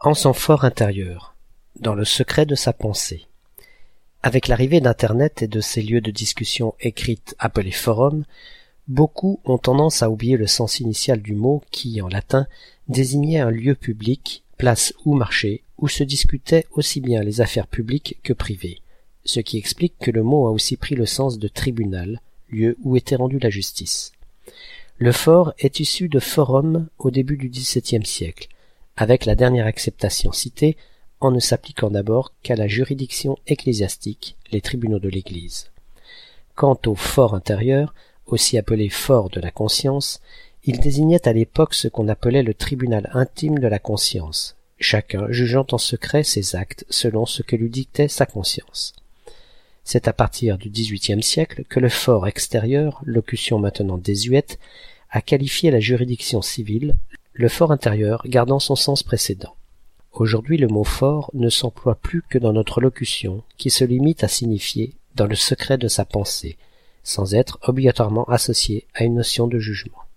en son fort intérieur, dans le secret de sa pensée. Avec l'arrivée d'Internet et de ces lieux de discussion écrites appelés forums, beaucoup ont tendance à oublier le sens initial du mot qui, en latin, désignait un lieu public, place ou marché, où se discutaient aussi bien les affaires publiques que privées, ce qui explique que le mot a aussi pris le sens de tribunal, lieu où était rendue la justice. Le fort est issu de forum au début du XVIIe siècle, avec la dernière acceptation citée en ne s'appliquant d'abord qu'à la juridiction ecclésiastique, les tribunaux de l'Église. Quant au fort intérieur, aussi appelé fort de la conscience, il désignait à l'époque ce qu'on appelait le tribunal intime de la conscience, chacun jugeant en secret ses actes selon ce que lui dictait sa conscience. C'est à partir du XVIIIe siècle que le fort extérieur, locution maintenant désuète, a qualifié la juridiction civile, le fort intérieur gardant son sens précédent. Aujourd'hui le mot fort ne s'emploie plus que dans notre locution, qui se limite à signifier dans le secret de sa pensée, sans être obligatoirement associé à une notion de jugement.